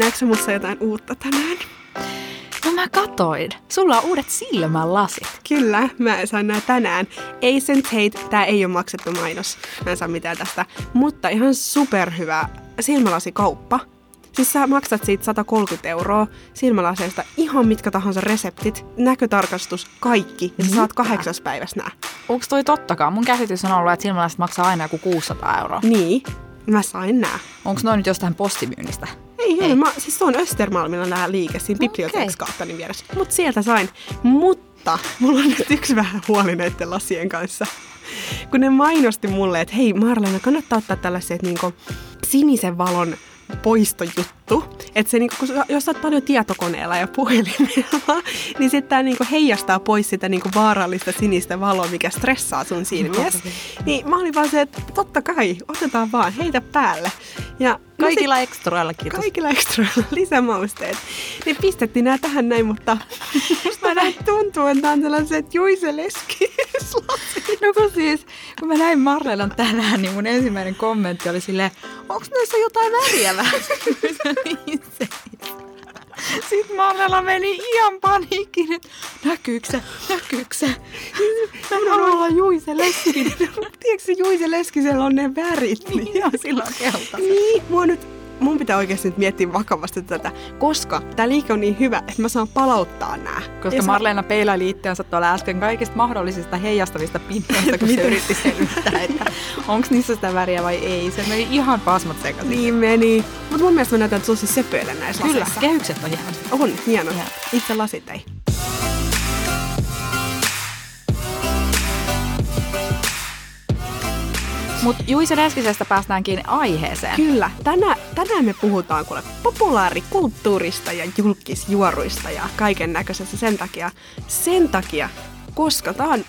Näetkö musta jotain uutta tänään? No mä katoin. Sulla on uudet silmälasit. Kyllä, mä sain nää tänään. Asian Tate, tää ei ole maksettu mainos. Mä en saa mitään tästä. Mutta ihan superhyvä silmälasikauppa. Siis sä maksat siitä 130 euroa silmälaseista ihan mitkä tahansa reseptit, näkötarkastus, kaikki. Ja sä saat kahdeksas päivässä nää. Onko toi tottakaan? Mun käsitys on ollut, että silmälasit maksaa aina joku 600 euroa. Niin, mä sain nää. Onko noin nyt jostain postimyynnistä? Ei, ei. Mä, siis se on Östermalmilla nämä liike siinä bibliotekskaappanin vieressä. Mut sieltä sain. Mutta mulla on nyt yksi vähän huoli näiden lasien kanssa. Kun ne mainosti mulle, että hei Marlena, kannattaa ottaa tällaiset niinku sinisen valon poistojuttu. Että se niinku, kun jos sä oot paljon tietokoneella ja puhelimella, niin sitten tämä niinku heijastaa pois sitä niinku vaarallista sinistä valoa, mikä stressaa sun silmiäs. Niin mä olin vaan se, että totta kai, otetaan vaan, heitä päälle. Ja no Kaikilla ekstroilla kiitos. Kaikilla ekstroilla lisämausteet. Ne pistettiin nämä tähän näin, mutta vähän tuntuu, että on sellaiset juiseleski. No kun siis, kun mä näin Marlenan tänään, niin mun ensimmäinen kommentti oli silleen, onko näissä jotain väriä vähän? Sitten Marlela meni ihan paniikkiin, että näkyykö se, näkyykö se? Mä en halua olla Juise Leski. Tiedätkö se Juise Leskisellä on ne värit? Niin, joo, silloin keltaista. Niin, mua nyt, mun pitää oikeasti nyt miettiä vakavasti tätä, koska tämä liike on niin hyvä, että mä saan palauttaa nämä. Koska Marleena peilaili itseänsä tuolla äsken kaikista mahdollisista heijastavista pinnoista, kun se yritti selvittää, että onko niissä sitä väriä vai ei. Se meni ihan pasmat sekaisin. Niin meni. Mutta mun mielestä mä näytän tosi söpöille näissä Kyllä, laseissa. kehykset on hienot. On, hieno. Joo. Itse lasit ei. Mutta Juise Leskisestä päästäänkin aiheeseen. Kyllä. Tänä, tänään me puhutaan kuule populaarikulttuurista ja julkisjuoruista ja kaiken näköisestä sen takia. Sen takia, koska tämä on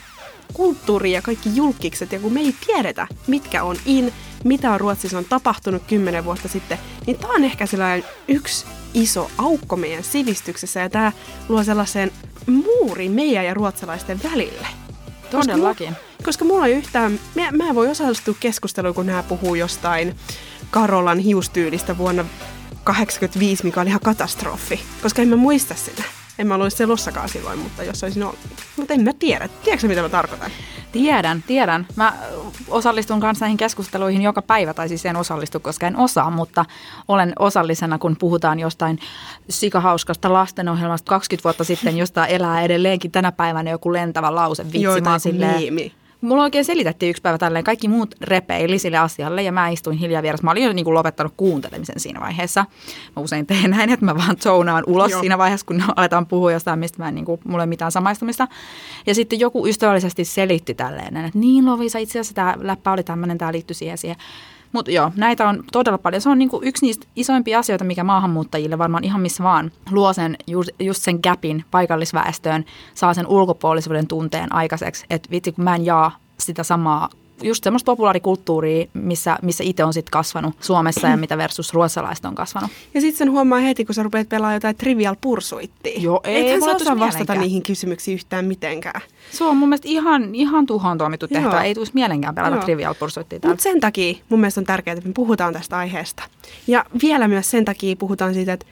kulttuuri ja kaikki julkikset ja kun me ei tiedetä, mitkä on in, mitä on Ruotsissa on tapahtunut kymmenen vuotta sitten, niin tämä on ehkä sellainen yksi iso aukko meidän sivistyksessä ja tämä luo sellaisen muurin meidän ja ruotsalaisten välille. Koska Todellakin. mu- Koska mulla ei yhtään, mä, mä en voi osallistua keskusteluun, kun nämä puhuu jostain Karolan hiustyylistä vuonna 85, mikä oli ihan katastrofi. Koska en mä muista sitä. En mä ollut selossakaan silloin, mutta jos olisin ollut. Mutta en mä tiedä. Tiedätkö mitä mä tarkoitan? Tiedän, tiedän. Mä osallistun kanssa näihin keskusteluihin joka päivä, tai siis en osallistu, koska en osaa, mutta olen osallisena, kun puhutaan jostain sikahauskasta lastenohjelmasta 20 vuotta sitten, josta elää edelleenkin tänä päivänä joku lentävä lause. Vitsi, Joo, tai silleen, miimi. Mulla oikein selitettiin yksi päivä tälleen, kaikki muut repeili sille asialle ja mä istuin hiljaa vieressä. Mä olin jo niin kuin lopettanut kuuntelemisen siinä vaiheessa. Mä usein teen näin, että mä vaan zonaan ulos Joo. siinä vaiheessa, kun aletaan puhua jostain, mistä mä en, niin kuin, mulla ei mitään samaistumista. Ja sitten joku ystävällisesti selitti tälleen, että niin Lovisa, itse asiassa tämä läppä oli tämmöinen, tämä liittyy siihen siihen. Mutta joo, näitä on todella paljon. Se on niinku yksi niistä isoimpia asioita, mikä maahanmuuttajille varmaan ihan missä vaan luo sen, just, just sen gapin paikallisväestöön, saa sen ulkopuolisuuden tunteen aikaiseksi. Että vitsi, kun mä en jaa sitä samaa just semmoista populaarikulttuuria, missä, missä itse on sitten kasvanut Suomessa ja mitä versus ruotsalaiset on kasvanut. Ja sitten sen huomaa heti, kun sä rupeat pelaamaan jotain trivial pursuittia. Joo, ei Ethän sä osaa vastata niihin kysymyksiin yhtään mitenkään. Se on mun mielestä ihan, ihan tuhoon tuomittu tehtävä. Joo. Ei tulisi mielenkään pelata Joo. Trivial Pursuitia täällä. Mutta sen takia mun mielestä on tärkeää, että me puhutaan tästä aiheesta. Ja vielä myös sen takia puhutaan siitä, että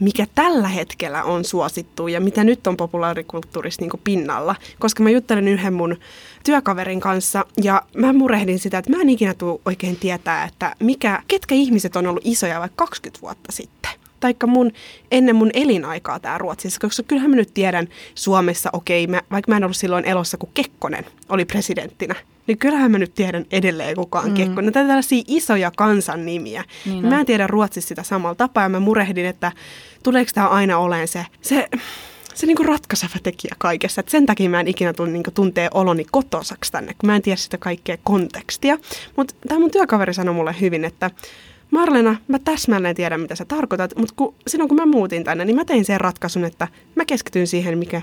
mikä tällä hetkellä on suosittu ja mitä nyt on populaarikulttuurissa niin pinnalla. Koska mä juttelin yhden mun työkaverin kanssa ja mä murehdin sitä, että mä en ikinä tule oikein tietää, että mikä, ketkä ihmiset on ollut isoja vaikka 20 vuotta sitten. Taikka mun, ennen mun elinaikaa tää Ruotsissa, koska kyllähän mä nyt tiedän Suomessa, okei, mä, vaikka mä en ollut silloin elossa, kun Kekkonen oli presidenttinä, niin kyllähän mä nyt tiedän edelleen kuka on mm. Kekkonen. Näitä tällaisia isoja kansannimiä. Niin Niin on. mä en tiedä Ruotsissa sitä samalla tapaa ja mä murehdin, että tuleeko tämä aina olemaan se, se, se niinku ratkaiseva tekijä kaikessa. Et sen takia mä en ikinä tule niinku tuntee oloni kotosaksi tänne, kun mä en tiedä sitä kaikkea kontekstia. Mutta tämä mun työkaveri sanoi mulle hyvin, että Marlena, mä täsmälleen tiedän, mitä sä tarkoitat, mutta kun, silloin kun mä muutin tänne, niin mä tein sen ratkaisun, että mä keskityn siihen, mikä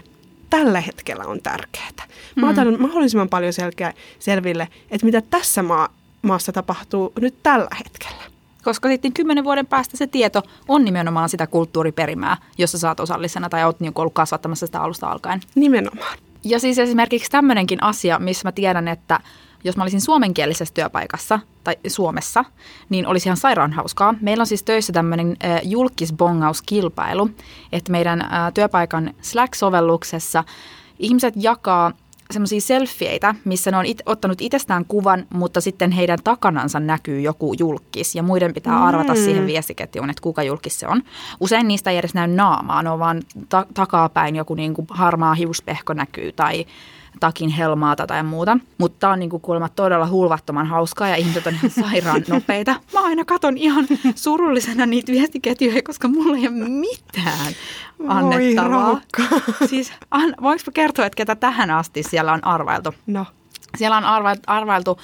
tällä hetkellä on tärkeää. Mä otan mahdollisimman paljon selkeä, selville, että mitä tässä maa, maassa tapahtuu nyt tällä hetkellä. Koska sitten kymmenen vuoden päästä se tieto on nimenomaan sitä kulttuuriperimää, jossa sä oot osallisena tai oot niin ollut kasvattamassa sitä alusta alkaen. Nimenomaan. Ja siis esimerkiksi tämmöinenkin asia, missä mä tiedän, että jos mä olisin suomenkielisessä työpaikassa tai Suomessa, niin olisi ihan sairaan hauskaa. Meillä on siis töissä tämmöinen julkisbongauskilpailu, että meidän työpaikan Slack-sovelluksessa ihmiset jakaa semmoisia selfieitä, missä ne on it, ottanut itsestään kuvan, mutta sitten heidän takanansa näkyy joku julkis ja muiden pitää arvata mm. siihen viestiketjuun, että kuka julkis se on. Usein niistä ei edes näy naamaa, ne on vaan ta- takapäin joku niinku harmaa hiuspehko näkyy tai takin helmaata tai muuta. Mutta tämä on niinku kuulemma todella hulvattoman hauskaa ja ihmiset on ihan sairaan nopeita. Mä aina katon ihan surullisena niitä viestiketjuja, koska mulla ei ole mitään annettavaa. Siis an, voinko kertoa, että ketä tähän asti siellä on arvailtu? No. Siellä on arvailtu, arvailtu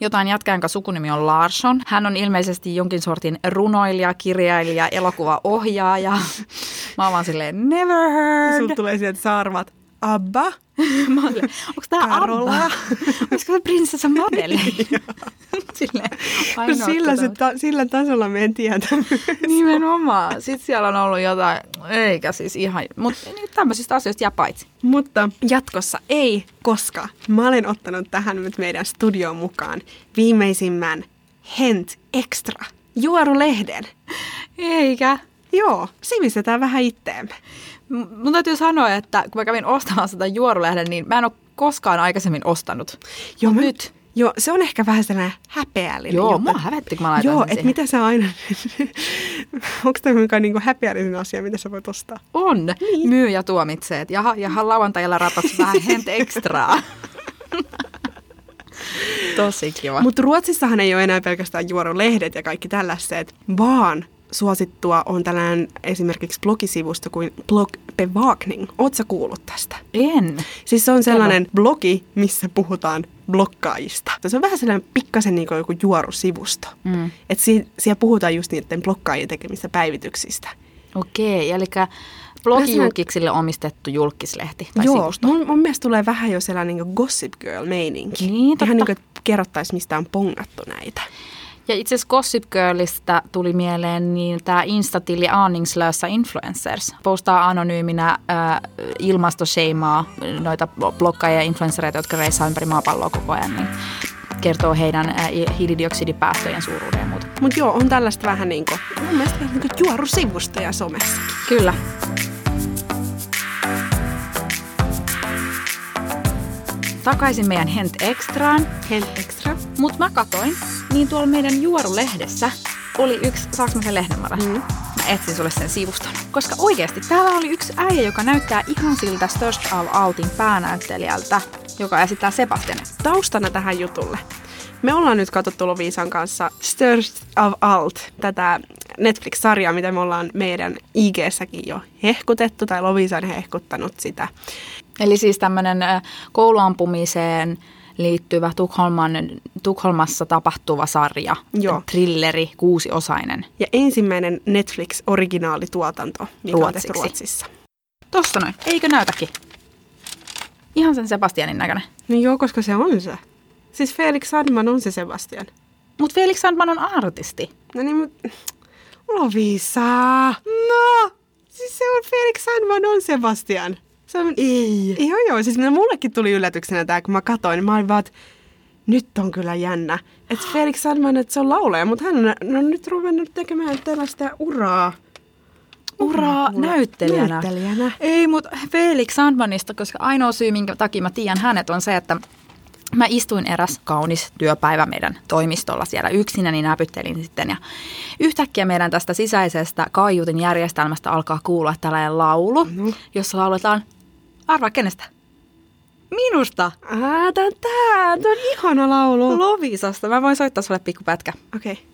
jotain jätkää, jonka sukunimi on Larsson. Hän on ilmeisesti jonkin sortin runoilija, kirjailija, elokuvaohjaaja. Mä oon vaan silleen, never heard. Sulla tulee sieltä, että arvat Abba. Onko tämä Abba? Olisiko se prinsessa Madeleine? sille, no sillä, se ta, sillä tasolla me en tiedä. Nimenomaan. Sitten siellä on ollut jotain, eikä siis ihan, mutta tämmöisistä asioista jää paitsi. Mutta jatkossa ei, koska mä olen ottanut tähän nyt meidän studioon mukaan viimeisimmän Hent Extra juorulehden. Eikä. Joo, sivistetään vähän itteemme. Mun täytyy sanoa, että kun mä kävin ostamaan sitä juorulehden, niin mä en ole koskaan aikaisemmin ostanut. Joo, mä, nyt. Joo, se on ehkä vähän sellainen häpeällinen. Joo, juttu. mua hävetti, kun mä laitan Joo, että mitä sä aina... Onko tämä mikään niinku häpeällinen asia, mitä sä voit ostaa? On. Niin. Myy ja tuomitsee. Jaha, jaha, lauantajalla ratas vähän hent ekstraa. Tosi kiva. Mutta Ruotsissahan ei ole enää pelkästään juorulehdet ja kaikki tällaiset, vaan suosittua on tällainen esimerkiksi blogisivusto kuin Blog Bevakning. Oletko kuullut tästä? En. Siis se on sellainen Kerro. blogi, missä puhutaan blokkaajista. Se on vähän sellainen pikkasen niin kuin joku juorusivusto. Mm. Että si- siellä puhutaan just niiden blokkaajien tekemistä päivityksistä. Okei, eli blogijulkiksille omistettu julkislehti tai Joo, sivusto. Mun, mun mielestä tulee vähän jo sellainen niin Gossip Girl-meininki. Niin, totta. Ihan niin kuin, että kerrottaisiin, mistä on pongattu näitä. Ja itse asiassa Gossip Girlista tuli mieleen niin tämä Instatili Aningslössä Influencers. Postaa anonyyminä äh, ilmastoseimaa noita blokkaajia ja influenssereita, jotka reissaa ympäri maapalloa koko ajan. Niin kertoo heidän äh, hiilidioksidipäästöjen suuruuden ja muuta. Mutta joo, on tällaista vähän niin kuin, mun mielestä niin kuin juorusivustoja somessa. Kyllä. Takaisin meidän Hent Extraan. Hent Extra. Mutta mä katoin, niin tuolla meidän juorulehdessä oli yksi, saaks mä sen lehden Mm. Mä etsin sulle sen sivuston. Koska oikeasti täällä oli yksi äijä, joka näyttää ihan siltä Störst of Altin päänäyttelijältä, joka esittää Sebastian. Taustana tähän jutulle. Me ollaan nyt katsottu Loviisan kanssa Störst of Alt, tätä Netflix-sarjaa, mitä me ollaan meidän IG-säkin jo hehkutettu, tai Loviisa on hehkuttanut sitä. Eli siis tämmöinen kouluampumiseen liittyvä Tukholman, Tukholmassa tapahtuva sarja, Joo. trilleri, kuusiosainen. Ja ensimmäinen Netflix-originaalituotanto, mikä Ruotsiksi. on Ruotsissa. Tosta noin, eikö näytäkin? Ihan sen Sebastianin näköinen. No joo, koska se on se. Siis Felix Sandman on se Sebastian. Mutta Felix Sandman on artisti. No niin, mut... Lovisa! No! Siis se on Felix Sandman on Sebastian. Se on... Ei. Joo, joo. Siis mullekin tuli yllätyksenä tämä, kun mä katsoin. Mä olin vaan, että nyt on kyllä jännä. Että Felix Sandman, että se on laulaja, mutta hän on no, nyt ruvennut tekemään tällaista uraa. Uraa näyttelijänä. näyttelijänä. Ei, mutta Felix Sandmanista, koska ainoa syy, minkä takia mä tiedän hänet, on se, että Mä istuin eräs kaunis työpäivä meidän toimistolla siellä yksinä, niin näpyttelin sitten. Ja yhtäkkiä meidän tästä sisäisestä kaiutin järjestelmästä alkaa kuulua tällainen laulu, mm-hmm. jossa lauletaan Arva kenestä? Minusta. Ah, tää, tää, tää on ihana laulu. Lovisasta. Mä voin soittaa sulle pikkupätkä. Okei. Okay.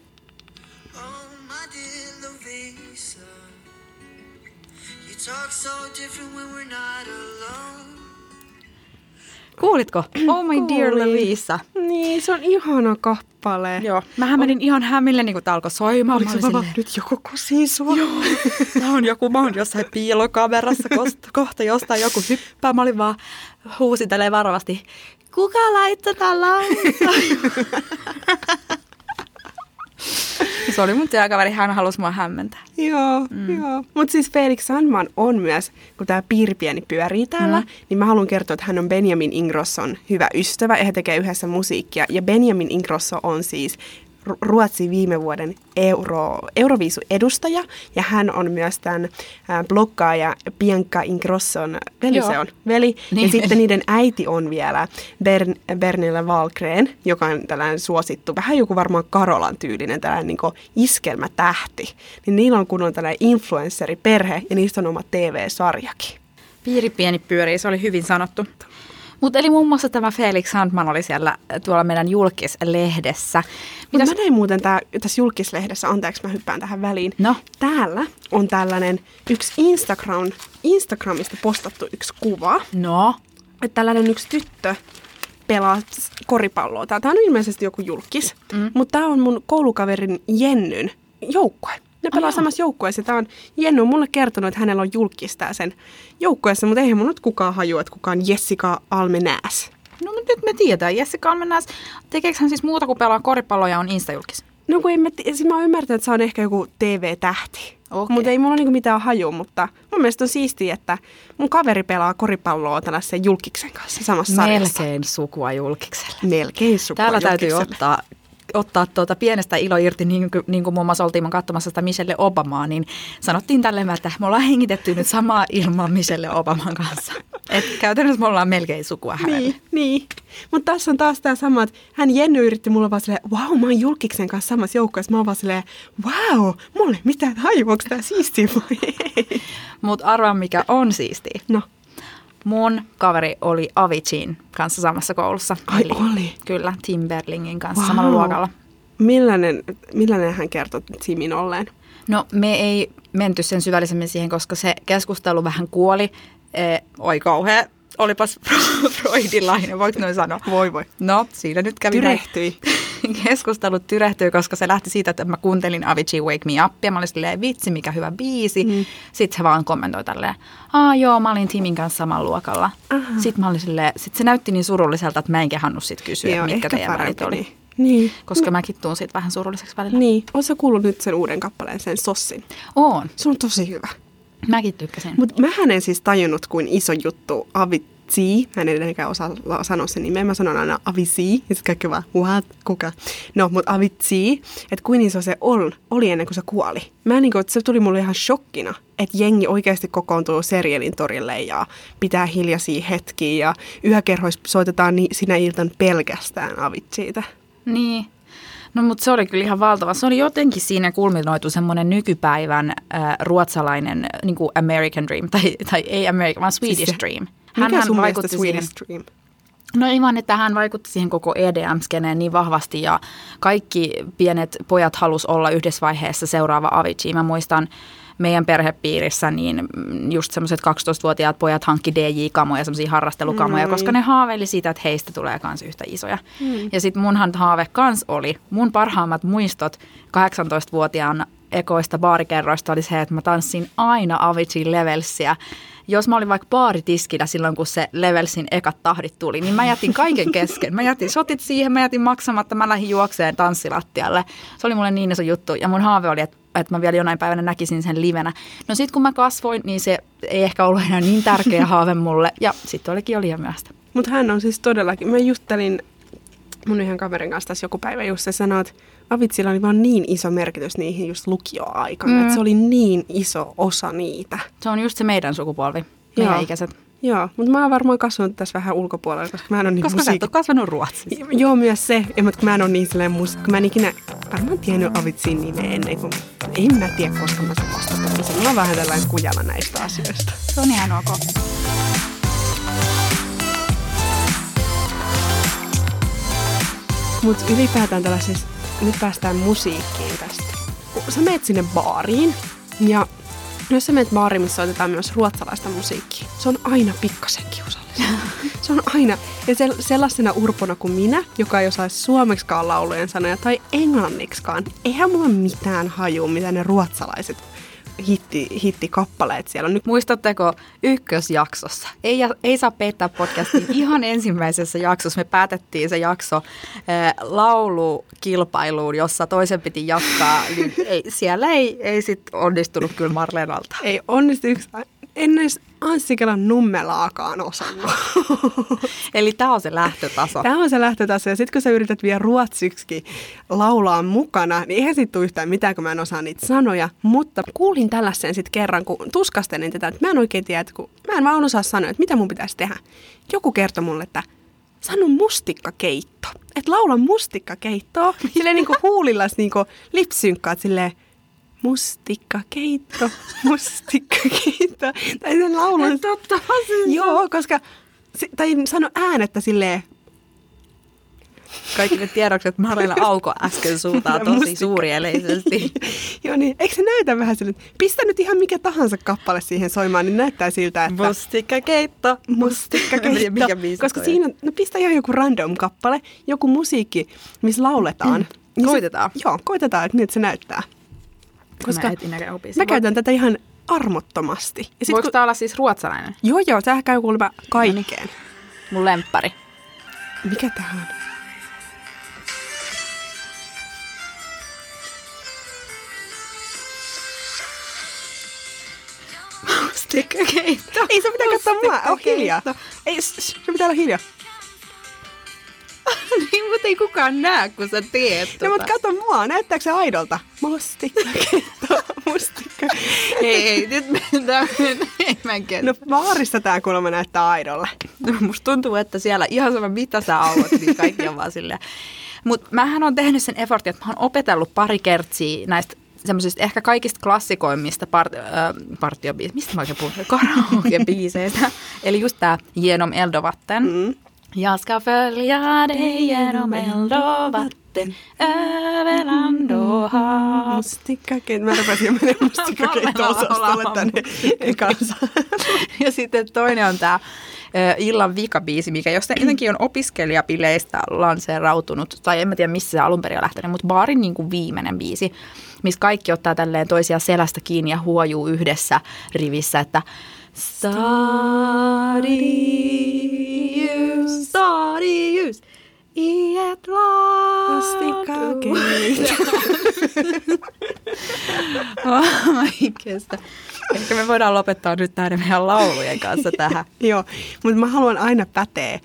Kuulitko? Oh my Kuulin. dear Lovisa. Niin, se on ihana kappale. Joo. Mähän menin ihan hämille, niin kun tää alkoi soimaan. Oliko se silleen... nyt joku kosii sua? Joo. Tää on joku, mä oon jossain piilokamerassa kohta, kohta jostain joku hyppää. Mä olin vaan huusitelee varovasti. Kuka laittoi tän se oli mun työkaveri, hän halusi mua hämmentää. Joo, mm. joo. Mutta siis Felix Sandman on myös, kun tämä piiripieni pyörii täällä, mm. niin mä haluan kertoa, että hän on Benjamin Ingrosson hyvä ystävä ja he tekee yhdessä musiikkia. Ja Benjamin Ingrosso on siis Ruotsin viime vuoden Euro, Euroviisu-edustaja ja hän on myös tämän blokkaaja Bianca Ingrosson veli Joo. se on, veli. Niin. Ja sitten niiden äiti on vielä Bern, Bernille Valgren, joka on tällainen suosittu, vähän joku varmaan Karolan tyylinen, tällainen niin iskelmätähti. Niin niillä on kunnon tällainen influensseriperhe ja niistä on oma TV-sarjakin. Piiri pieni pyörii, se oli hyvin sanottu. Mutta eli muun muassa tämä Felix Sandman oli siellä tuolla meidän julkislehdessä. Mitäs... Mä näin muuten tää, tässä julkislehdessä, anteeksi mä hyppään tähän väliin. No. Täällä on tällainen yksi Instagram, Instagramista postattu yksi kuva. No. Että tällainen yksi tyttö pelaa koripalloa. Tämä on ilmeisesti joku julkis, mm. mutta tämä on mun koulukaverin Jennyn joukkue. Ne pelaa oh, samassa joukkueessa. Tämä on Jenny on mulle kertonut, että hänellä on julkistaa sen joukkueessa, mutta eihän mun nyt kukaan hajua, että kukaan Jessica Almenäs. No mutta nyt me tiedetään. Jessica Almenäs, tekeekö hän siis muuta kuin pelaa koripalloa ja on Insta-julkis? No kun en mä, siis mä oon ymmärtänyt, että se on ehkä joku TV-tähti. Okay. Mutta ei mulla niinku mitään haju, mutta mun mielestä on siistiä, että mun kaveri pelaa koripalloa tällaisen julkiksen kanssa samassa Melkein sarjassa. sukua julkikselle. Melkein sukua Täällä täytyy ottaa ottaa tuota pienestä ilo irti, niin kuin, niin kuin muun muassa oltiin katsomassa sitä Michelle Obamaa, niin sanottiin tälleen, että me ollaan hengitetty nyt samaa ilmaa Michelle Obaman kanssa. Et käytännössä me ollaan melkein sukua hänelle. Niin, niin. mutta tässä on taas tämä sama, että hän Jenny yritti mulle vaan silleen, wow, mä oon julkiksen kanssa samassa joukkueessa. Mä oon vaan silleen, wow, mulle mitään haju, onko tää siistiä vai ei? Mutta arvaa mikä on siistiä. No. Mun kaveri oli Avicin kanssa samassa koulussa. Ai Eli, oli? Kyllä, Tim Berlingin kanssa wow. samalla luokalla. Millainen, millainen hän kertoi Timin olleen? No me ei menty sen syvällisemmin siihen, koska se keskustelu vähän kuoli. E, oi kauhea, olipas freudilainen, voiko noin sanoa? Voi voi. No, siinä nyt kävi Tyrehtyi. keskustelut tyrehtyi, koska se lähti siitä, että mä kuuntelin Avicii Wake Me Up ja mä olin silleen, vitsi, mikä hyvä biisi. Mm. Sitten se vaan kommentoi tälleen, aa joo, mä olin Timin kanssa samalla luokalla. Aha. Sitten mä olin silleen, sit se näytti niin surulliselta, että mä en kehannut sit kysyä, joo, mitkä teidän välit oli. Niin. Niin. Koska no. mäkin tuun siitä vähän surulliseksi välillä. Niin. Oletko kuullut nyt sen uuden kappaleen, sen Sossin? Oon. Se on tosi hyvä. Mäkin tykkäsin. Mutta mähän en siis tajunnut, kuin iso juttu Avit Avicii, hän ei edenkään osaa sanoa sen nimeä, mä sanon aina Avicii, ja sitten kaikki vaan, what, kuka? No, mutta Avicii, että kuin iso se on, oli ennen kuin se kuoli. Mä niin kuin, se tuli mulle ihan shokkina, että jengi oikeasti kokoontuu Serielin torille ja pitää hiljaisia hetkiä ja yökerhoissa soitetaan ni- sinä iltan pelkästään Aviciita. Niin, No mutta se oli kyllä ihan valtava. Se oli jotenkin siinä kulminoitu semmoinen nykypäivän äh, ruotsalainen niin kuin American Dream, tai, tai ei American, vaan Swedish siis Dream. Hän, Mikä sun vaikutti Swedish Dream? No ei vaan, että hän vaikutti siihen koko EDM-skeneen niin vahvasti ja kaikki pienet pojat halus olla yhdessä vaiheessa seuraava Avicii. Mä muistan meidän perhepiirissä niin just semmoiset 12-vuotiaat pojat hankki DJ-kamoja, semmoisia harrastelukamoja, mm. koska ne haaveili siitä, että heistä tulee kans yhtä isoja. Mm. Ja sitten munhan haave kans oli, mun parhaimmat muistot 18-vuotiaan ekoista baarikerroista oli se, että mä tanssin aina Avicii levelsiä jos mä olin vaikka baaritiskillä silloin, kun se Levelsin ekat tahdit tuli, niin mä jätin kaiken kesken. Mä jätin sotit siihen, mä jätin maksamatta, mä lähdin juokseen tanssilattialle. Se oli mulle niin iso juttu ja mun haave oli, että että mä vielä jonain päivänä näkisin sen livenä. No sitten kun mä kasvoin, niin se ei ehkä ollut enää niin tärkeä haave mulle. Ja sitten olikin jo liian myöhäistä. Mutta hän on siis todellakin, mä juttelin mun yhden kaverin kanssa tässä joku päivä just se sanoi, että Avitsilla oli vaan niin iso merkitys niihin just lukioaikana, mm. että se oli niin iso osa niitä. Se on just se meidän sukupolvi, meidän Joo. ikäiset. Joo, mutta mä oon varmaan kasvanut tässä vähän ulkopuolella, koska mä en ole niin Koska musiik... sä et ole kasvanut Ruotsissa. Joo, myös se, mutta kun mä en ole niin silleen musiikki, mä en ikinä varmaan tiennyt Avitsin nimeä ennen kuin, en mä tiedä, koska mä sen vastata. Mä oon vähän tällainen kujalla näistä asioista. Se on ihan ok. Mutta ylipäätään tällaisessa, nyt päästään musiikkiin tästä. Sä meet sinne baariin ja jos sä meet baariin, missä otetaan myös ruotsalaista musiikkia, se on aina pikkasen kiusallista. Se on aina. Ja sellaisena urpona kuin minä, joka ei osaa suomeksikaan laulujen sanoja tai englanniksikaan, eihän mulla mitään haju, mitä ne ruotsalaiset hitti, hittikappaleet siellä. Nyt Muistatteko ykkösjaksossa? Ei, ei saa peittää podcastin ihan ensimmäisessä jaksossa. Me päätettiin se jakso äh, laulukilpailuun, jossa toisen piti jatkaa. Niin ei, siellä ei, ei sit onnistunut kyllä Marlenalta. ei onnistu yksi, en edes Anssi Kelan nummelaakaan osannut. Eli tämä on se lähtötaso. Tämä on se lähtötaso. Ja sitten kun sä yrität vielä ruotsiksi laulaa mukana, niin eihän tule yhtään mitään, kun mä en osaa niitä sanoja. Mutta kuulin tällaisen sitten kerran, kun tuskastelin tätä, että mä en oikein tiedä, että kun mä en vaan osaa sanoa, että mitä mun pitäisi tehdä. Joku kertoi mulle, että sano mustikkakeitto. Että laula mustikkakeittoa. Silleen niin kuin huulillas niin kuin lipsynkkaat silleen, mustikkakeitto, mustikkakeitto. Tai sen laulun. Totta Joo, koska, tai sano äänettä silleen, Kaikki ne tiedokset, että Marlena Auko äsken suutaa tosi Mustikka. suurieleisesti. Joo niin, eikö se näytä vähän että pistä nyt ihan mikä tahansa kappale siihen soimaan, niin näyttää siltä, että Mustikkakeitto. Mustikkakeitto. mikä Koska toi siinä, no pistä ihan joku random kappale, joku musiikki, missä lauletaan. Niin se- Koitetaan. joo, koitetaan, että miltä se näyttää. Koska mä, mä käytän tätä ihan armottomasti. Ja sit, Voiko kun, tämä olla siis ruotsalainen? Joo, joo, tää käy kuulemma kaikkeen. Mun lemppari. Mikä tää on? Mustikkakeitto. Ei se pitää katsoa mua, Mustikkakeitto. hiljaa. Ei, se pitää olla hiljaa. niin, mutta ei kukaan näe, kun sä teet No, mutta kato mua, näyttääkö se aidolta? Mustikkakeitto, mustikka. Ei, ei, nyt mennään enemmänkin. No baarissa tää kuulemma näyttää aidolle. No, musta tuntuu, että siellä ihan sama mitä sä auvot, niin kaikki on vaan silleen. Mutta mähän on tehnyt sen effortin, että mä oon opetellut pari kertsiä näistä semmoisista ehkä kaikista klassikoimmista part, äh, partiobiisistä, mistä mä oikein puhun, karaoke-biiseistä. Eli just tää Genom Eldovatten. Mm. Jag ska följa dig genom eldovatten över land och hav. Mustikkakeitto. Mä rupesin menemään mustikkakeitto-osastolle tänne kanssa. Ja sitten toinen on tämä illan vikabiisi, mikä jostain jotenkin on opiskelijapileistä lanseerautunut, tai en mä tiedä missä se alun perin on lähtenyt, mutta baarin niin kuin viimeinen biisi, missä kaikki ottaa tälleen toisia selästä kiinni ja huojuu yhdessä rivissä, että Stadius, stadius, i ett land. Mustikkakeitto. Oh, kestä. Ehkä me voidaan lopettaa nyt näiden meidän laulujen kanssa tähän. Joo, mutta mä haluan aina päteä.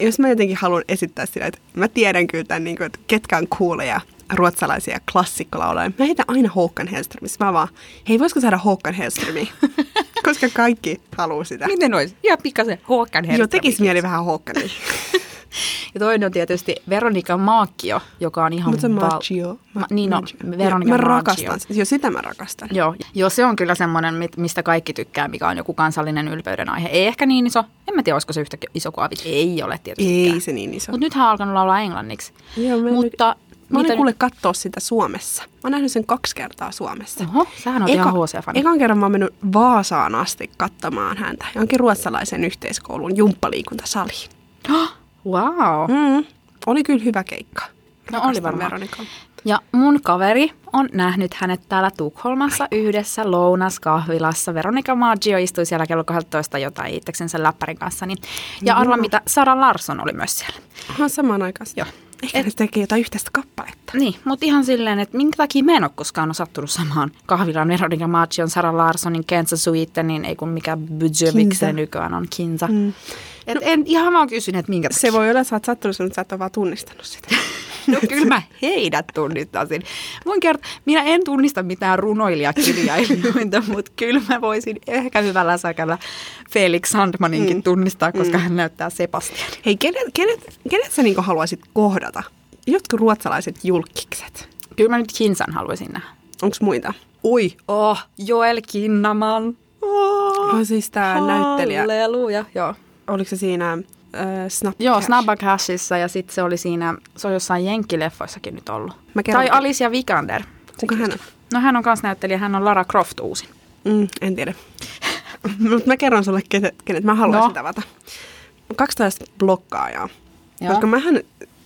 Jos mä jotenkin haluan esittää sillä, että mä tiedän kyllä tämän, niin kuin, että ketkä on kuuleja ruotsalaisia klassikkolaulajia. Mä heitän aina Håkan Hellströmissä. Mä vaan, hei voisiko saada Håkan Hellströmiä? Koska kaikki haluaa sitä. Miten olisi? Ja pikkasen Håkan Joo, tekis mieli vähän Håkania. Ja toinen on tietysti Veronika Maakkio, joka on ihan Mutta se val- Maggio. Ma- niin no. Veronika Mä rakastan sitä. Joo, sitä mä rakastan. Joo, joo, se on kyllä semmoinen, mistä kaikki tykkää, mikä on joku kansallinen ylpeyden aihe. Ei ehkä niin iso, en mä tiedä, olisiko se yhtä iso kuin avit. Ei ole tietysti. Ei se niin iso. Mutta nythän on alkanut laulaa englanniksi. Joo, Mutta Mä olin kuule katsoa sitä Suomessa. Mä oon nähnyt sen kaksi kertaa Suomessa. Oho, sähän on ihan HC-fani. Ekan kerran mä oon mennyt Vaasaan asti katsomaan häntä. Jonkin ruotsalaisen yhteiskoulun jumppaliikuntasaliin. Wow. Mm. Oli kyllä hyvä keikka. No oli varmaan. Ja mun kaveri on nähnyt hänet täällä Tukholmassa yhdessä lounaskahvilassa. Veronika Maggio istui siellä kello 12 jotain itseksensä läppärin kanssa. Niin. Ja arva mitä, Sara Larsson oli myös siellä. Ihan samaan aikaan. Joo. Ehkä Et... ne tekee jotain yhteistä kappaletta. Niin, mutta ihan silleen, että minkä takia mä en ole koskaan osattunut samaan kahvilaan Veronika Maggion, Sara Larssonin, Kenza Suitenin, ei kun mikä Budge, miksi se nykyään on Kinsa. Mm. Et en ihan vaan kysynyt, että minkä takia. Se voi olla, että sä oot sattunut, mutta sä et ole vaan tunnistanut sitä. No kyllä mä heidät tunnistasin. Voin kertoa, minä en tunnista mitään runoilijakirjailijoita, mutta kyllä mä voisin ehkä hyvällä säkällä Felix Sandmaninkin mm. tunnistaa, koska mm. hän näyttää Sebastianin. Hei, kenet, kenet, kenet sä niinku haluaisit kohdata? Jotkut ruotsalaiset julkikset. Kyllä mä nyt Kinsan haluaisin nähdä. Onko muita? Ui, oh, Joel Kinnaman. Oh, Oh, siis tää näyttelijä. Halleluja. Joo. Oliko se siinä äh, Snap Joo, Cash? Snabba Cashissa ja sitten se oli siinä, se on jossain jenkkileffoissakin nyt ollut. Mä kerron- tai Alicia Vikander. Kuka hän on? No hän on kans näyttelijä, hän on Lara Croft uusin. Mm, en tiedä. Mutta mä kerron sulle, kenet, kenet mä haluaisin No. tavata. 12 blokkaajaa. Joo. Koska mähän,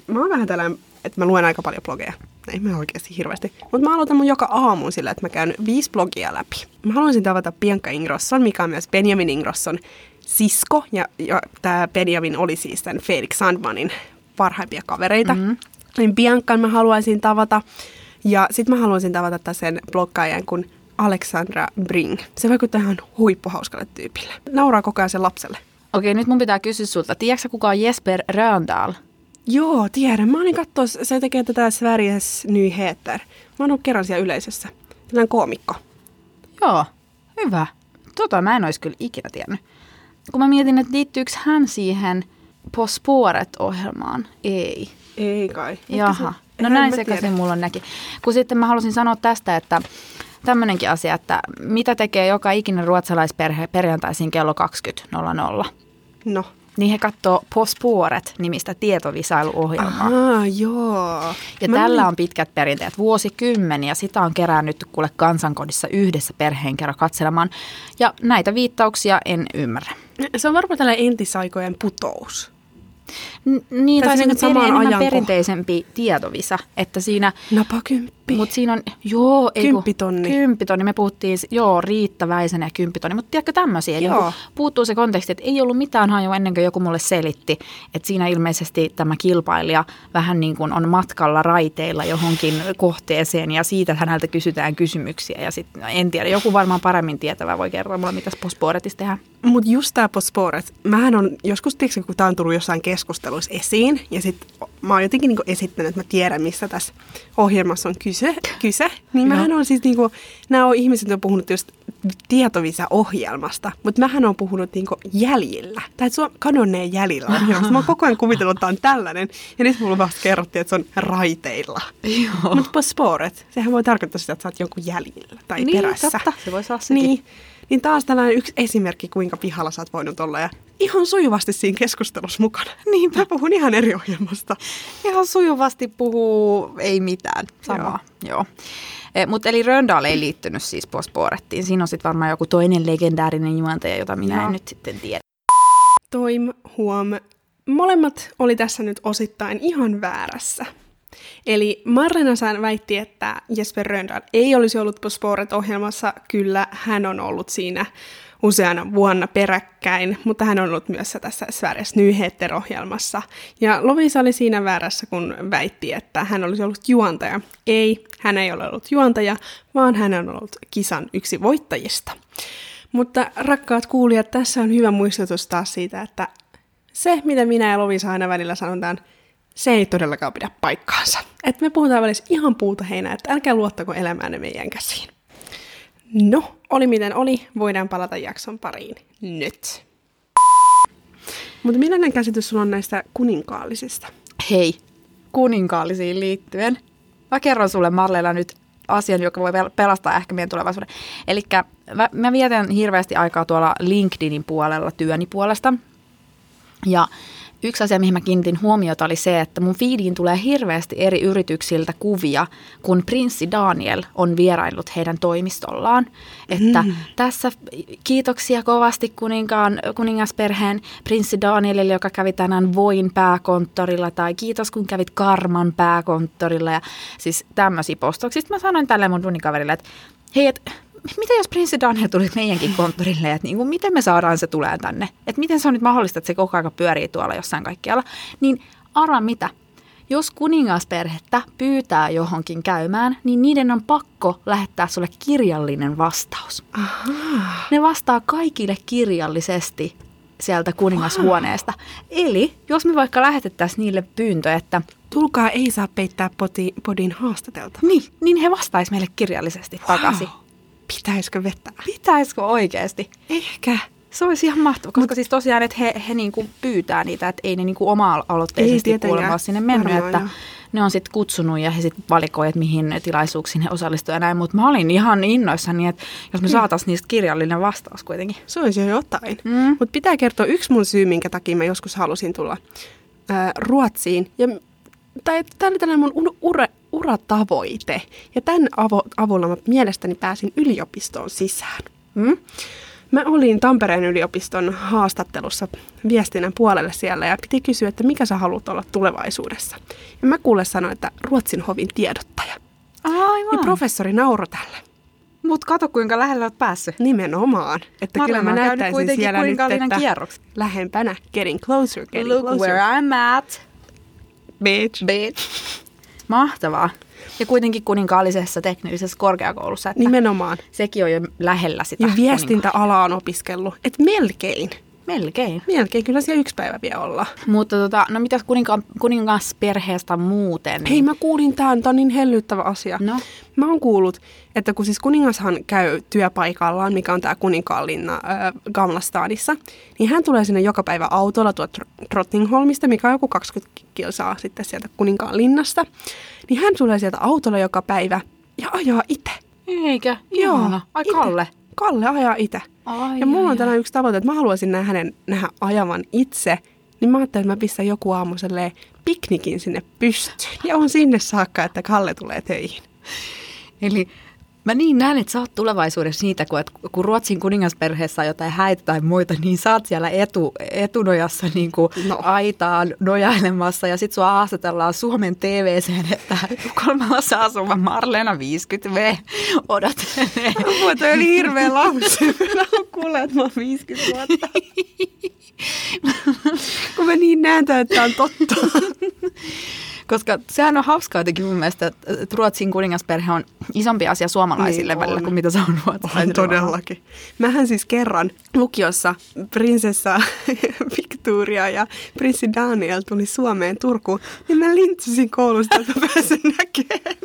mä oon vähän tällainen, että mä luen aika paljon blogeja. Ei me oikeasti hirveästi. Mutta mä aloitan mun joka aamu sillä, että mä käyn viisi blogia läpi. Mä haluaisin tavata Bianca Ingrosson, mikä on myös Benjamin Ingrosson sisko. Ja, ja tämä Benjamin oli siis tämän Felix Sandmanin parhaimpia kavereita. Mm-hmm. Niin Biancan mä haluaisin tavata. Ja sitten mä haluaisin tavata sen bloggaajan kuin Alexandra Bring. Se vaikuttaa ihan huippuhauskalle tyypille. Nauraa koko ajan sen lapselle. Okei, nyt mun pitää kysyä sulta. Tiedätkö kuka on Jesper Röndal? Joo, tiedän. Mä olin katsoa, se tekee tätä Sveriges Nyheter. Mä oon ollut kerran siellä yleisössä. Tällainen koomikko. Joo, hyvä. Tota mä en olisi kyllä ikinä tiennyt. Kun mä mietin, että liittyykö hän siihen På ohjelmaan Ei. Ei kai. Jaha. No näin sekaisin mulla on näki. Kun sitten mä halusin sanoa tästä, että tämmöinenkin asia, että mitä tekee joka ikinen ruotsalaisperhe perjantaisin kello 20.00? No. Niin he katsoo Posporet nimistä tietovisailuohjelmaa. Aha, joo. Ja Mä tällä on pitkät perinteet, vuosikymmeniä. Sitä on kerännyt kuule kansankodissa yhdessä perheen kerran katselemaan. Ja näitä viittauksia en ymmärrä. Se on varmaan tällainen entisaikojen putous. N- niin, tai, tai se on enemmän perinteisempi tietovisa, että siinä... Napakymppi. Mutta siinä on, joo... Ei kymppitonni. Kymppitonni, me puhuttiin, joo, riittäväisen ja kymppitonni, mutta tiedätkö tämmöisiä, joo. Niin puuttuu se konteksti, että ei ollut mitään hajua ennen kuin joku mulle selitti, että siinä ilmeisesti tämä kilpailija vähän niin kuin on matkalla raiteilla johonkin kohteeseen ja siitä häneltä kysytään kysymyksiä ja sitten, no en tiedä, joku varmaan paremmin tietävä voi kertoa mulle, mitä Posporetissa tehdään. Mutta just tämä Posporet, mähän on joskus, tiedätkö, kun tämä on tullut jossain keskusteluissa esiin ja sitten mä oon jotenkin niin esittänyt, että mä tiedän, missä tässä ohjelmassa on kyse, kyse niin mähän on siis niin kuin, nämä on ihmiset, on puhunut just tietovisa-ohjelmasta, mutta mähän on puhunut niin jäljillä. Tai että se on kadonneen jäljillä ohjelmasta. Mä oon koko ajan kuvitellut, että tämä on tällainen. Ja nyt mulla vasta kerrottiin, että se on raiteilla. Mutta på spåret, sehän voi tarkoittaa sitä, että sä oot jonkun jäljillä tai niin, perässä. Totta. Se voi saa sekin. Niin. Niin taas tällainen yksi esimerkki, kuinka pihalla sä oot voinut olla ja ihan sujuvasti siinä keskustelussa mukana. Niin, mä puhun ihan eri ohjelmasta. Ihan sujuvasti puhuu, ei mitään, samaa. Joo. Joo. E, Mutta eli Röndal ei liittynyt siis Posporettiin. Siinä on sitten varmaan joku toinen legendaarinen juontaja, jota minä Joo. en nyt sitten tiedä. Toim, huom. Molemmat oli tässä nyt osittain ihan väärässä. Eli Marlena Sään väitti, että Jesper Rönndahl ei olisi ollut på ohjelmassa Kyllä, hän on ollut siinä useana vuonna peräkkäin, mutta hän on ollut myös tässä Sveriges Nyheter-ohjelmassa. Ja Lovisa oli siinä väärässä, kun väitti, että hän olisi ollut juontaja. Ei, hän ei ole ollut juontaja, vaan hän on ollut kisan yksi voittajista. Mutta rakkaat kuulijat, tässä on hyvä muistutus taas siitä, että se, mitä minä ja Lovisa aina välillä sanotaan, se ei todellakaan pidä paikkaansa. Että me puhutaan välissä ihan puuta heinää, että älkää luottako elämäänne meidän käsiin. No, oli miten oli, voidaan palata jakson pariin nyt. Mutta millainen käsitys sulla on näistä kuninkaallisista? Hei, kuninkaallisiin liittyen. Mä kerron sulle Marleilla nyt asian, joka voi pelastaa ehkä meidän tulevaisuuden. Eli mä, mä vietän hirveästi aikaa tuolla LinkedInin puolella työni puolesta. Ja Yksi asia, mihin mä kiinnitin huomiota, oli se, että mun feediin tulee hirveästi eri yrityksiltä kuvia, kun prinssi Daniel on vieraillut heidän toimistollaan. Että mm. tässä kiitoksia kovasti kuninkaan, kuningasperheen prinssi Danielille, joka kävi tänään Voin pääkonttorilla, tai kiitos kun kävit Karman pääkonttorilla, ja siis tämmöisiä postauksia. Sitten mä sanoin tälle mun dunikaverille, että hei, et mitä jos prinssi Daniel tuli meidänkin konttorille, että niin kuin, miten me saadaan se tulee tänne? Että miten se on nyt mahdollista, että se koko ajan pyörii tuolla jossain kaikkialla? Niin arvan mitä? Jos kuningasperhettä pyytää johonkin käymään, niin niiden on pakko lähettää sulle kirjallinen vastaus. Aha. Ne vastaa kaikille kirjallisesti sieltä kuningashuoneesta. Wow. Eli jos me vaikka lähetettäisiin niille pyyntö, että tulkaa ei saa peittää poti, podin haastatelta. Niin, niin he vastaisi meille kirjallisesti wow. takaisin. Pitäisikö vetää? Pitäisikö oikeasti? Ehkä. Se olisi ihan mahtavaa, koska Mut, siis tosiaan, että he, he niinku pyytää niitä, että ei ne niinku oma-aloitteisesti kuulemma sinne mennyt, Varmaan, että joo. ne on sitten kutsunut ja he sitten valikoi, että mihin tilaisuuksiin he osallistuivat ja näin, mutta mä olin ihan innoissani, että jos me mm. saataisiin niistä kirjallinen vastaus kuitenkin. Se olisi jo jotain. Mm. Mutta pitää kertoa yksi mun syy, minkä takia mä joskus halusin tulla ää, Ruotsiin. Ja tai tämä oli tällainen mun ura, uratavoite. Ja tämän avo, avulla mä mielestäni pääsin yliopistoon sisään. Mm? mä olin Tampereen yliopiston haastattelussa viestinnän puolelle siellä ja piti kysyä, että mikä sä haluat olla tulevaisuudessa. Ja mä kuule sanoin, että Ruotsin hovin tiedottaja. Aivan. Ja professori nauro tälle. Mut kato kuinka lähellä olet päässyt. Nimenomaan. Että kyllä mä Marlena on käynyt näyttäisin kuitenkin siellä nyt, että kierroksen. lähempänä. Getting closer, getting Look closer. where I'm at, Bitch. bitch. Mahtavaa. Ja kuitenkin kuninkaallisessa teknillisessä korkeakoulussa, että Nimenomaan. sekin on jo lähellä sitä. Ja viestintäala on opiskellut. Et melkein. Melkein. Melkein. Kyllä siellä yksi päivä vielä olla. Mutta tota, no mitäs kuninka- kuningasperheestä muuten? Hei, mä kuulin tämän. Tämä on niin hellyttävä asia. No. Mä oon kuullut, että kun siis kuningashan käy työpaikallaan, mikä on tämä kuninkaanlinna äh, Gamlastadissa, niin hän tulee sinne joka päivä autolla tuot Trottingholmista, mikä on joku 20 kilsaa sitten sieltä kuninkaan linnasta. Niin hän tulee sieltä autolla joka päivä ja ajaa itse. Eikä? Ihana. Ai ite. Kalle. Kalle ajaa itse. Ai, ja mulla ai, on tällainen yksi tavoite, että mä haluaisin nähdä hänen nähdä ajavan itse. Niin mä ajattelin, että mä pistän joku aamu piknikin sinne pystyyn. Ja on sinne saakka, että Kalle tulee töihin. Eli mä niin näen, että sä oot tulevaisuudessa niitä, kun, et, kun Ruotsin kuningasperheessä on jotain häitä tai muita, niin sä oot siellä etu, etunojassa niin kuin No. aitaan nojailemassa ja sit sua haastatellaan Suomen TVCen, että Tukholmassa asuva Marlena 50V odottelee. Apua, toi oli hirveä lause. Mä oon kuullut, että mä oon 50 vuotta. Kun mä niin näen että tää on totta. Koska sehän on hauskaa jotenkin mun mielestä, että Ruotsin kuningasperhe on isompi asia suomalaisille Niin välillä on. kuin mitä se on On ruotsalaisille. todellakin. Mähän siis kerran lukiossa prinsessa Victoria ja prinssi Daniel tuli Suomeen Turkuun, niin mä lintsasin koulusta, että mä pääsen näkemään.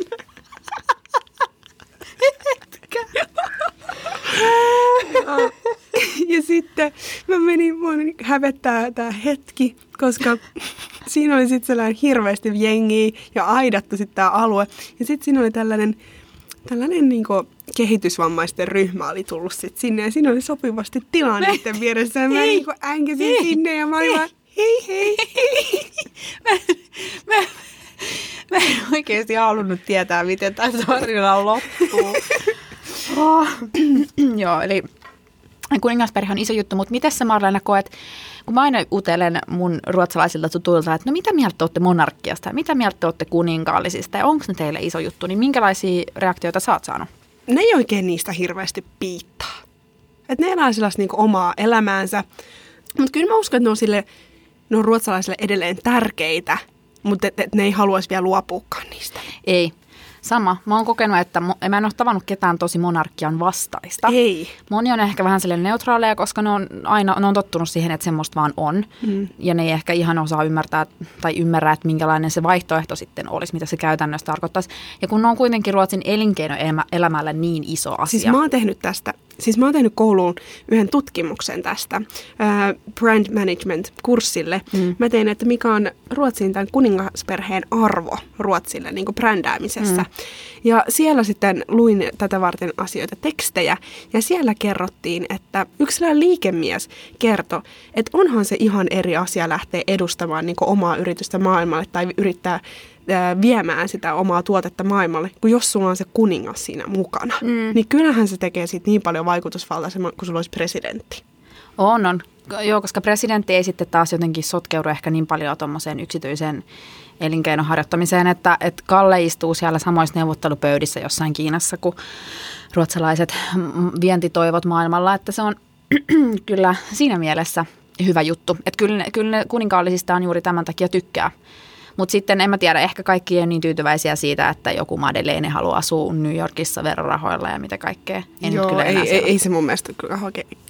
ja sitten mä menin, meni hävettää tämä hetki, koska siinä oli sitten sellainen hirveästi jengiä ja aidattu sitten tämä alue. Ja sitten siinä oli tällainen, tällainen niinku kehitysvammaisten ryhmä oli tullut sit sinne ja siinä oli sopivasti tilaa niiden vieressä. Ja mä Ei. niinku änkäsin Ei. sinne ja mä olin Ei. vaan, hei hei. mä, mä, mä en oikeasti halunnut tietää, miten tämä tarina loppuu. Oh. Joo, eli kuningasperhe on iso juttu, mutta miten sä Marlena koet, kun mä aina utelen mun ruotsalaisilta tutuilta, että no mitä mieltä te olette monarkiasta, mitä mieltä te olette kuninkaallisista ja onko ne teille iso juttu, niin minkälaisia reaktioita sä oot saanut? ne ei oikein niistä hirveästi piittaa. Et ne elää sellaista niinku omaa elämäänsä. Mutta kyllä mä uskon, että ne on, sille, ne on ruotsalaisille edelleen tärkeitä, mutta et, et ne ei haluaisi vielä luopuukaan niistä. Ei. Sama. Mä oon kokenut, että mä en ole tavannut ketään tosi monarkian vastaista. Ei. Moni on ehkä vähän silleen neutraaleja, koska ne on aina ne on tottunut siihen, että semmoista vaan on. Mm. Ja ne ei ehkä ihan osaa ymmärtää tai ymmärrä, että minkälainen se vaihtoehto sitten olisi, mitä se käytännössä tarkoittaisi. Ja kun ne on kuitenkin Ruotsin elinkeinoelämällä niin iso asia. Siis mä oon tehnyt tästä, siis mä oon tehnyt kouluun yhden tutkimuksen tästä ää, brand management-kurssille. Mm. Mä tein, että mikä on Ruotsin tämän kuningasperheen arvo Ruotsille niin kuin brändäämisessä. Mm. Ja siellä sitten luin tätä varten asioita, tekstejä, ja siellä kerrottiin, että yksi sellainen liikemies kertoi, että onhan se ihan eri asia lähteä edustamaan niin kuin omaa yritystä maailmalle tai yrittää ää, viemään sitä omaa tuotetta maailmalle, kun jos sulla on se kuningas siinä mukana, mm. niin kyllähän se tekee siitä niin paljon vaikutusvaltaisemman kuin sulla olisi presidentti. On, on. Joo, koska presidentti ei sitten taas jotenkin sotkeudu ehkä niin paljon tuommoiseen yksityiseen elinkeinon harjoittamiseen, että, että Kalle istuu siellä samoissa neuvottelupöydissä jossain Kiinassa kuin ruotsalaiset vientitoivot maailmalla, että se on kyllä siinä mielessä hyvä juttu. Että kyllä, kyllä kuninkaallisista on juuri tämän takia tykkää. Mutta sitten en mä tiedä, ehkä kaikki ei ole niin tyytyväisiä siitä, että joku Madeleine haluaa asua New Yorkissa verorahoilla ja mitä kaikkea. En Joo, kyllä ei, ei, ei se mun mielestä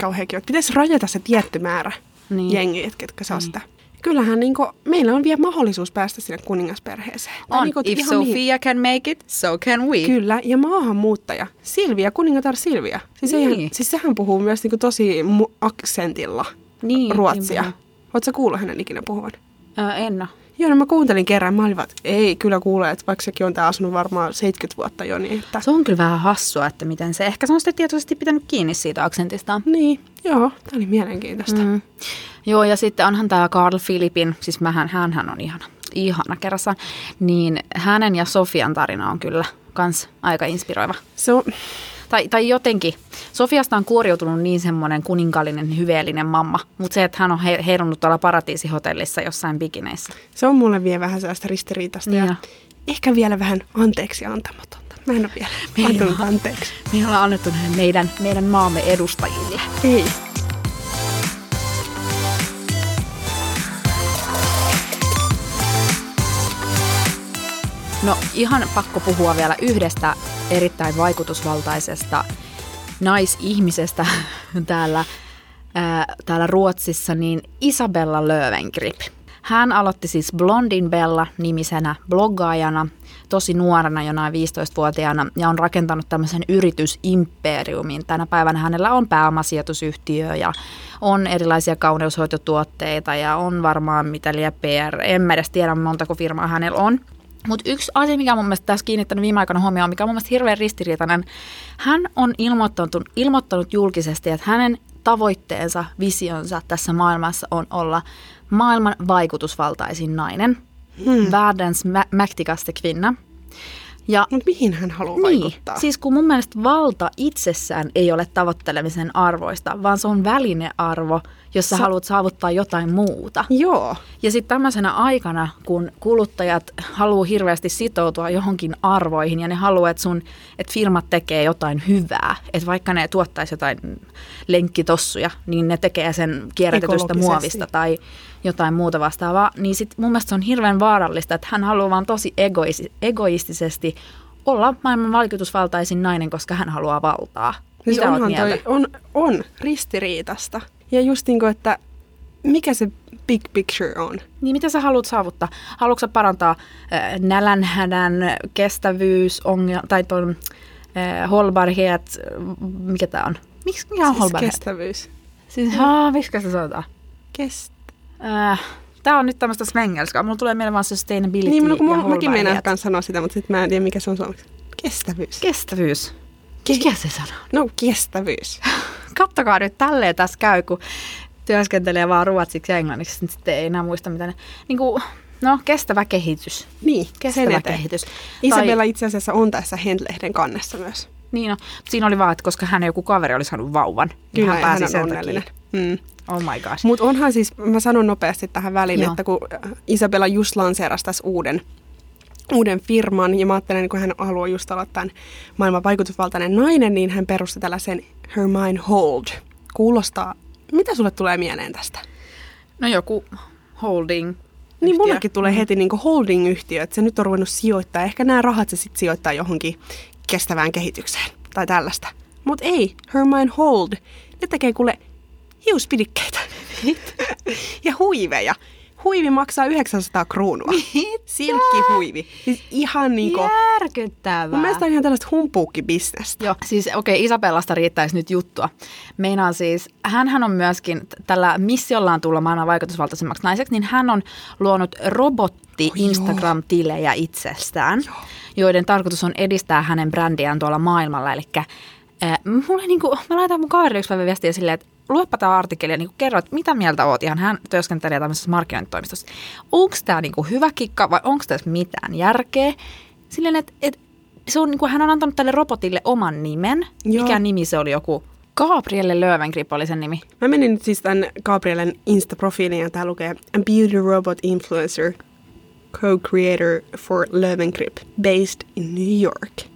kauhean, kiva. Pitäisi rajata se tietty määrä niin. Niin. jengiä, ketkä saa sitä. Kyllähän niin kuin, meillä on vielä mahdollisuus päästä sinne kuningasperheeseen. Tai On. Niin kuin, If mihin- Sofia can make it, so can we. Kyllä, ja maahanmuuttaja, Silvia, kuningatar Silvia. Siis, Niin. eihän, siis sehän puhuu myös niinku tosi mu- aksentilla Niin, ruotsia. niin Oletko kuullut hänen ikinä puhuvan? Ää, en oo. Joo, no mä kuuntelin kerran, mä olin vaan, että ei kyllä kuule, että vaikka sekin on tää asunut varmaan 70 vuotta jo, niin että... Se on kyllä vähän hassua, että miten se, ehkä se on sitten tietoisesti pitänyt kiinni siitä aksentistaan. Niin, joo, tää oli mielenkiintoista. Mm. Joo, ja sitten onhan tämä Carl Philipin, siis mähän, hänhän on ihana, ihana kerrassaan, niin hänen ja Sofian tarina on kyllä kans aika inspiroiva. Se on, Tai, tai jotenkin, Sofiasta on kuoriutunut niin semmoinen kuninkallinen, hyveellinen mamma, mutta se, että hän on he, heilunut tuolla paratiisihotellissa jossain bikineissä. Se on mulle vielä vähän sellaista ristiriitasta ja on. ehkä vielä vähän anteeksi antamatonta. Mä en ole vielä Me ei antanut anteeksi. Me ollaan annettu meidän, meidän maamme edustajille. Ei. No ihan pakko puhua vielä yhdestä erittäin vaikutusvaltaisesta naisihmisestä täällä, ää, täällä Ruotsissa, niin Isabella Löwengrip. Hän aloitti siis Blondin Bella-nimisenä bloggaajana tosi nuorena, jonain 15-vuotiaana, ja on rakentanut tämmöisen yritysimperiumin. Tänä päivänä hänellä on pääomasijoitusyhtiö ja on erilaisia kauneushoitotuotteita ja on varmaan mitä liian PR. En mä edes tiedä montako firmaa hänellä on. Mutta yksi asia, mikä on mun mielestä tässä kiinnittänyt viime aikoina huomioon, mikä on mun mielestä hirveän ristiriitainen, hän on ilmoittanut, ilmoittanut julkisesti, että hänen tavoitteensa, visionsa tässä maailmassa on olla maailman vaikutusvaltaisin nainen. Hmm. Världens mä- mäktigaste kvinna. Ja Mutta mihin hän haluaa niin, vaikuttaa? siis kun mun mielestä valta itsessään ei ole tavoittelemisen arvoista, vaan se on välinearvo, jos sä Sa- haluat saavuttaa jotain muuta. Joo. Ja sitten tämmöisenä aikana, kun kuluttajat haluaa hirveästi sitoutua johonkin arvoihin ja ne haluaa, että sun että firmat tekee jotain hyvää, että vaikka ne tuottaisi jotain lenkkitossuja, niin ne tekee sen kierrätetystä muovista tai jotain muuta vastaavaa, niin sit mun mielestä se on hirveän vaarallista, että hän haluaa vaan tosi egoisi, egoistisesti olla maailman vaikutusvaltaisin nainen, koska hän haluaa valtaa. Siis Mitä oot onhan toi, on, on ristiriitasta. Ja just niin kuin, että mikä se big picture on? Niin mitä sä haluat saavuttaa? Haluatko parantaa äh, nälänhädän kestävyys, ongelma, tai tuon äh, hållbarhet, mikä tää on? Miksi mikä on Siis hållbarhet? kestävyys. Siis, haa, miksi se sanotaan? Kest... Äh, tää on nyt tämmöistä smengelskaa. Mulla tulee mieleen vaan sustainability Niin, no, kun ja mä, mäkin meinaan sanoa sitä, mutta sitten mä en tiedä, mikä se on suomeksi. Kestävyys. Kestävyys. Mikä se sanoo? No, kestävyys. Kattokaa nyt tälleen tässä käy, kun työskentelee vaan ruotsiksi ja englanniksi, niin sitten ei enää muista mitä ne... Niin kuin, no, kestävä kehitys. Niin, Kestävä sen kehitys. Isabella itse asiassa on tässä Hent-lehden kannessa myös. Niin no, siinä oli vaan, että koska hän joku kaveri oli saanut vauvan, niin Kyllä, hän ja pääsi hän sen on onnellinen. takia. Mm. Oh my gosh. Mutta onhan siis, mä sanon nopeasti tähän väliin, Joo. että kun Isabella just lanseerasi tässä uuden, uuden firman, ja mä ajattelen, kun hän haluaa just olla tämän maailman vaikutusvaltainen nainen, niin hän perusti tällaisen Hermine Hold. Kuulostaa, mitä sulle tulee mieleen tästä? No joku holding. Niin yhtiö. mullekin tulee heti niin holding-yhtiö, että se nyt on ruvennut sijoittaa. Ehkä nämä rahat se sitten sijoittaa johonkin kestävään kehitykseen tai tällaista. Mutta ei, Hermine Hold, ne tekee kuule hiuspidikkeitä ja huiveja. Huivi maksaa 900 kruunua. Silkkihuivi. Siis ihan niinku... Järkyttävää. Mun mielestä on ihan tällaista humpuukkibisnestä. Joo, siis okei, okay, Isabellasta riittäisi nyt juttua. Meinaan siis, hän on myöskin tällä missiollaan tulla maailman vaikutusvaltaisemmaksi naiseksi, niin hän on luonut robotti joo. Instagram-tilejä itsestään, joiden tarkoitus on edistää hänen brändiään tuolla maailmalla. Eli äh, mulle niinku, mä laitan mun kaverille yksi päivä viestiä silleen, että luepa tämä artikkeli ja niinku kerro, että mitä mieltä oot. Ihan hän työskentelee tämmöisessä markkinointitoimistossa. Onko tämä niinku hyvä kikka vai onko tässä mitään järkeä? Silleen, että et, se on, niinku, hän on antanut tälle robotille oman nimen. Joo. Mikä nimi se oli joku? Gabrielle Löwengrip oli sen nimi. Mä menin nyt siis tämän Gabrielen Insta-profiiliin ja tää lukee A beauty robot influencer, co-creator for Löwengrip, based in New York.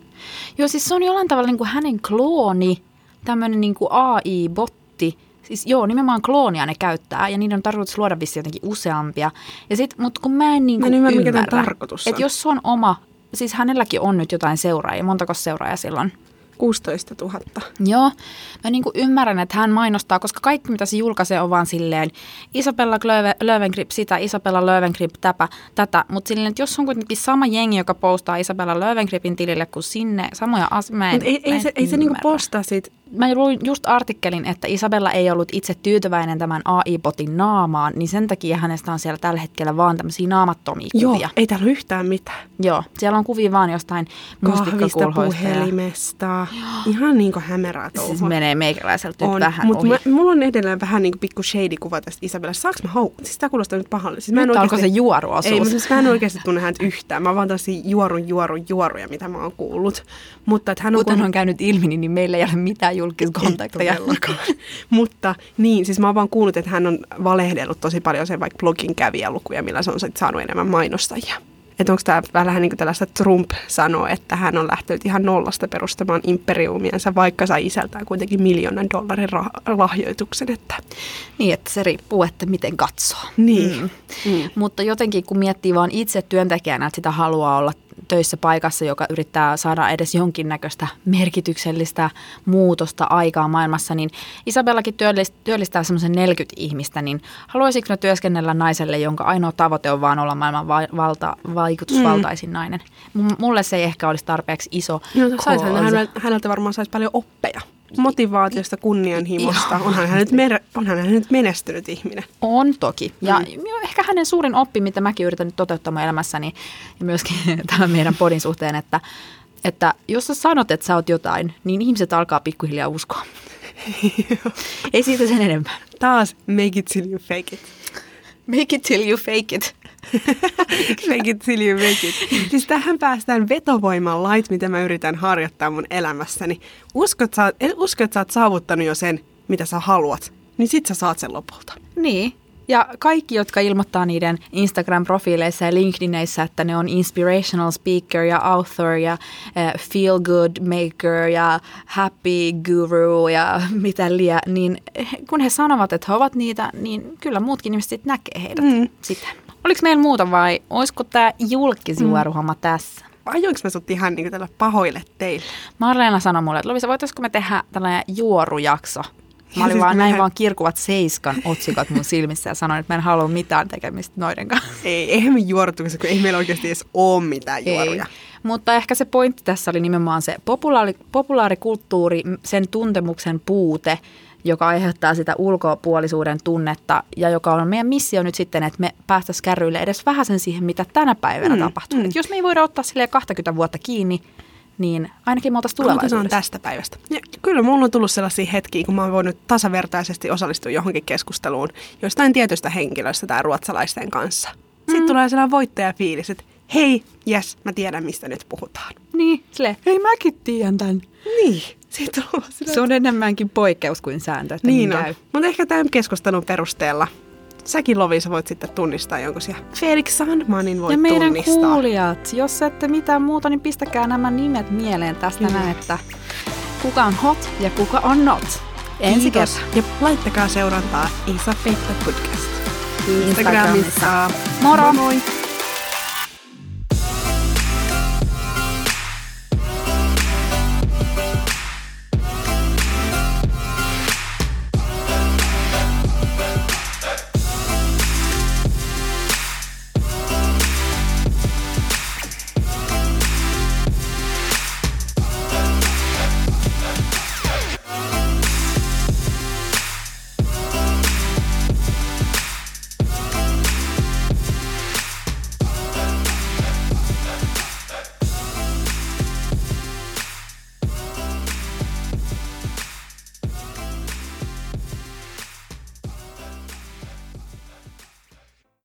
Joo, siis se on jollain tavalla niin kuin hänen klooni, tämmöinen niin kuin AI-botti. Siis joo, nimenomaan kloonia ne käyttää ja niiden on tarkoitus luoda vissi jotenkin useampia. Ja sit, mut kun mä en niin Mä kuin ymmärrä, mikä tämän tarkoitus on. että jos se on oma, siis hänelläkin on nyt jotain seuraajia, montako seuraajaa silloin? 16 000. Joo, mä niin kuin ymmärrän, että hän mainostaa, koska kaikki mitä se julkaisee on vaan silleen Isabella Löwe, Löwengrip sitä, Isabella Löwengrip täpä, tätä. Mutta silleen, että jos on kuitenkin sama jengi, joka postaa Isabella Löwengripin tilille kuin sinne, samoja asioita, ei, ei, se, ei se niinku postaa siitä mä luin just artikkelin, että Isabella ei ollut itse tyytyväinen tämän AI-botin naamaan, niin sen takia hänestä on siellä tällä hetkellä vaan tämmöisiä naamattomia Joo, kuvia. ei täällä yhtään mitään. Joo, siellä on kuvia vaan jostain Kahvista, mustikkakulhoista. ja- puhelimesta. Ihan niin kuin hämärää touhua. Siis menee meikäläiseltä on, vähän mutta ohi. mä, mulla on edelleen vähän niin kuin pikku shady kuva tästä Isabellasta. Saanko mä hau? Siis tää kuulostaa nyt pahalle. Siis mä en Nyt alkoi se oikeasti- juoruosuus. Ei, mutta siis mä en oikeasti tunne häntä yhtään. Mä vaan tällaisia juorun, juorun, juoruja, mitä mä oon kuullut. Mutta että hän on... Kuten kun- on käynyt ilmi, niin meillä ei ole mitään julkiskontakteja. Mutta niin, siis mä oon vaan kuullut, että hän on valehdellut tosi paljon sen vaikka blogin kävijälukuja, millä se on sit saanut enemmän mainostajia. Että onko tämä vähän niin kuin tällaista Trump sanoo, että hän on lähtenyt ihan nollasta perustamaan imperiumiansa, vaikka sai isältään kuitenkin miljoonan dollarin rah- lahjoituksen. Että Niin, että se riippuu, että miten katsoo. Niin. Mm. Mm. Mutta jotenkin kun miettii vaan itse työntekijänä, että sitä haluaa olla töissä paikassa, joka yrittää saada edes jonkinnäköistä merkityksellistä muutosta aikaa maailmassa, niin Isabellakin työllist- työllistää semmoisen 40 ihmistä, niin haluaisitko ne työskennellä naiselle, jonka ainoa tavoite on vaan olla maailman va- valta- vaikutusvaltaisin mm. nainen? M- mulle se ei ehkä olisi tarpeeksi iso No, sais hän, häneltä varmaan saisi paljon oppeja. Motivaatiosta, kunnianhimosta. Onhan hän, nyt mer- onhan hän nyt menestynyt ihminen. On toki. Ja Mm. ehkä hänen suurin oppi, mitä mäkin yritän nyt toteuttaa mun elämässäni ja myöskin tämän meidän podin suhteen, että, että jos sä sanot, että sä oot jotain, niin ihmiset alkaa pikkuhiljaa uskoa. Ei siitä sen enempää. Taas make it till you fake it. Make it till you fake it. Make it till you make it. Siis tähän päästään vetovoiman lait, mitä mä yritän harjoittaa mun elämässäni. Uskot, sä, oot- usko, että sä oot saavuttanut jo sen, mitä sä haluat, niin sit sä saat sen lopulta. Niin. Ja kaikki, jotka ilmoittaa niiden Instagram-profiileissa ja LinkedInissä, että ne on inspirational speaker ja author ja äh, feel good maker ja happy guru ja mitä liian, niin kun he sanovat, että he ovat niitä, niin kyllä muutkin ihmiset näkee heidät mm. sitten. Oliko meillä muuta vai olisiko tämä julkisjuoruhomma mm. tässä? Ajoinko mä sut ihan niin tällä pahoille teille? Marleena sanoi mulle, että Lovisa, voitaisiko me tehdä tällainen juorujakso? Mä olin Siis vaan näin mehän- vaan kirkuvat seiskan otsikot mun silmissä ja sanoin, että mä en halua mitään tekemistä noiden kanssa. Ei, eihän me juoruttu, koska ei meillä oikeasti edes ole mitään juoruja. Ei. Mutta ehkä se pointti tässä oli nimenomaan se populaari, populaarikulttuuri, sen tuntemuksen puute, joka aiheuttaa sitä ulkopuolisuuden tunnetta ja joka on meidän missio nyt sitten, että me päästäisiin kärryille edes vähän sen siihen, mitä tänä päivänä Mm, tapahtuu. mm. Mm. jos me ei voida ottaa sille 20 vuotta kiinni, niin ainakin me oltaisiin Aloitetaan tulevaisuudessa. tästä päivästä. Ja kyllä mulla on tullut sellaisia hetkiä, kun mä oon voinut tasavertaisesti osallistua johonkin keskusteluun jostain tietystä henkilöstä tai ruotsalaisten kanssa. Sitten Mm. tulee sellainen voittajafiilis, että hei, jes, mä tiedän mistä nyt puhutaan. Niin, sille, hei mäkin tiedän tämän. Niin, siitä on sillä... Se on enemmänkin poikkeus kuin sääntö, että niin niin on. käy. Mutta ehkä tämän keskustelun perusteella säkin Lovisa voit sitten tunnistaa jonkun siellä. Felix Sandmanin voit ja meidän tunnistaa. kuulijat, jos ette mitään muuta, niin pistäkää nämä nimet mieleen tästä näin, että kuka on hot ja kuka on not. Ensi kertaa Ja laittakaa seurantaa Isa Peikka Podcast. Instagramissa. Instagramissa. Moro! Moi moi!